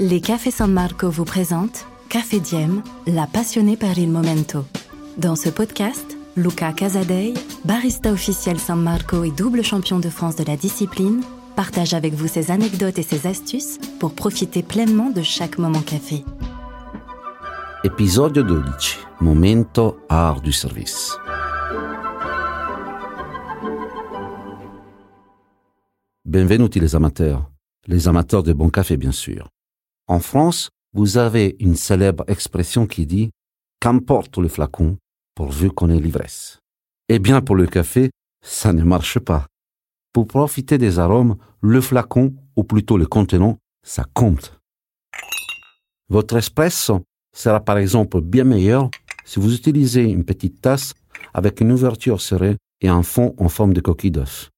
Les Cafés San Marco vous présentent Café Diem, la passionnée par il momento. Dans ce podcast, Luca Casadei, barista officiel San Marco et double champion de France de la discipline, partage avec vous ses anecdotes et ses astuces pour profiter pleinement de chaque moment café. Episodio 12. Momento art du service. Benvenuti les amateurs, les amateurs de bon café bien sûr. En France, vous avez une célèbre expression qui dit Qu'importe le flacon, pourvu qu'on ait l'ivresse. Eh bien, pour le café, ça ne marche pas. Pour profiter des arômes, le flacon, ou plutôt le contenant, ça compte. Votre espresso sera par exemple bien meilleur si vous utilisez une petite tasse avec une ouverture serrée et un fond en forme de coquille d'œuf.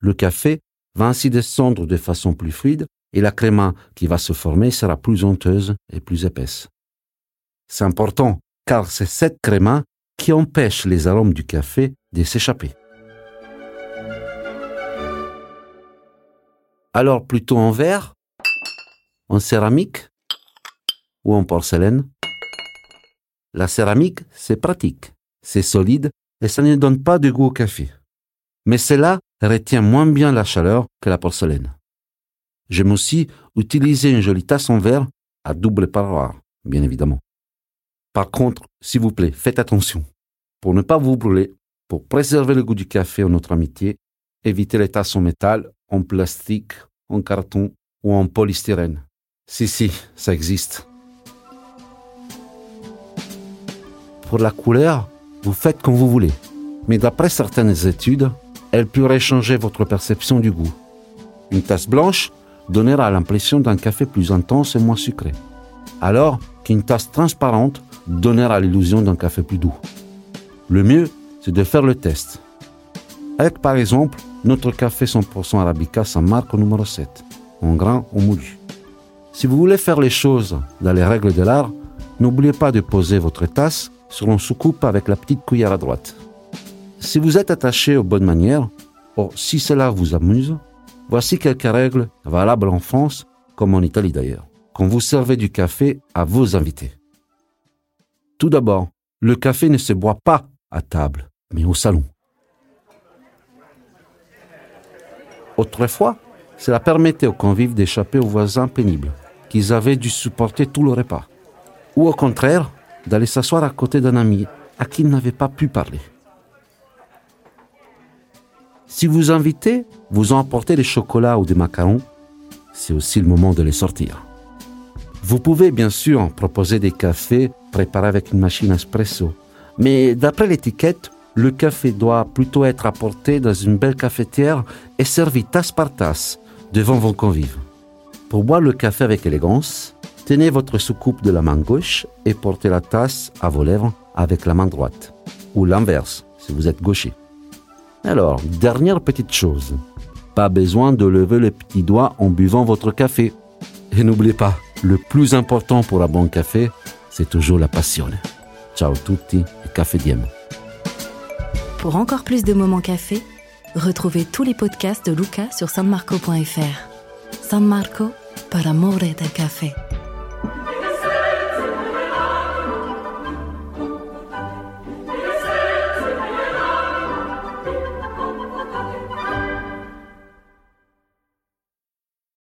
Le café va ainsi descendre de façon plus fluide et la créma qui va se former sera plus honteuse et plus épaisse. C'est important car c'est cette créma qui empêche les arômes du café de s'échapper. Alors plutôt en verre, en céramique ou en porcelaine? La céramique, c'est pratique, c'est solide et ça ne donne pas de goût au café. Mais cela retient moins bien la chaleur que la porcelaine. J'aime aussi utiliser une jolie tasse en verre à double paroi, bien évidemment. Par contre, s'il vous plaît, faites attention. Pour ne pas vous brûler, pour préserver le goût du café en notre amitié, évitez les tasses en métal, en plastique, en carton ou en polystyrène. Si, si, ça existe. Pour la couleur, vous faites comme vous voulez. Mais d'après certaines études, elle pourrait changer votre perception du goût. Une tasse blanche donnera l'impression d'un café plus intense et moins sucré, alors qu'une tasse transparente donnera l'illusion d'un café plus doux. Le mieux, c'est de faire le test. Avec par exemple notre café 100% Arabica San Marco numéro 7, en grain ou moulu. Si vous voulez faire les choses dans les règles de l'art, n'oubliez pas de poser votre tasse sur une soucoupe avec la petite cuillère à droite. Si vous êtes attaché aux bonnes manières, ou si cela vous amuse, voici quelques règles valables en France comme en Italie d'ailleurs, quand vous servez du café à vos invités. Tout d'abord, le café ne se boit pas à table, mais au salon. Autrefois, cela permettait aux convives d'échapper aux voisins pénibles, qu'ils avaient dû supporter tout le repas. Ou au contraire, d'aller s'asseoir à côté d'un ami à qui ils n'avaient pas pu parler. Si vous invitez, vous emportez des chocolats ou des macarons, c'est aussi le moment de les sortir. Vous pouvez bien sûr proposer des cafés préparés avec une machine espresso, mais d'après l'étiquette, le café doit plutôt être apporté dans une belle cafetière et servi tasse par tasse devant vos convives. Pour boire le café avec élégance, tenez votre soucoupe de la main gauche et portez la tasse à vos lèvres avec la main droite, ou l'inverse si vous êtes gaucher. Alors, dernière petite chose, pas besoin de lever les petits doigts en buvant votre café. Et n'oubliez pas, le plus important pour un bon café, c'est toujours la passion. Ciao tutti et café diem. Pour encore plus de moments café, retrouvez tous les podcasts de Luca sur sanmarco.fr. San Marco, amore del café.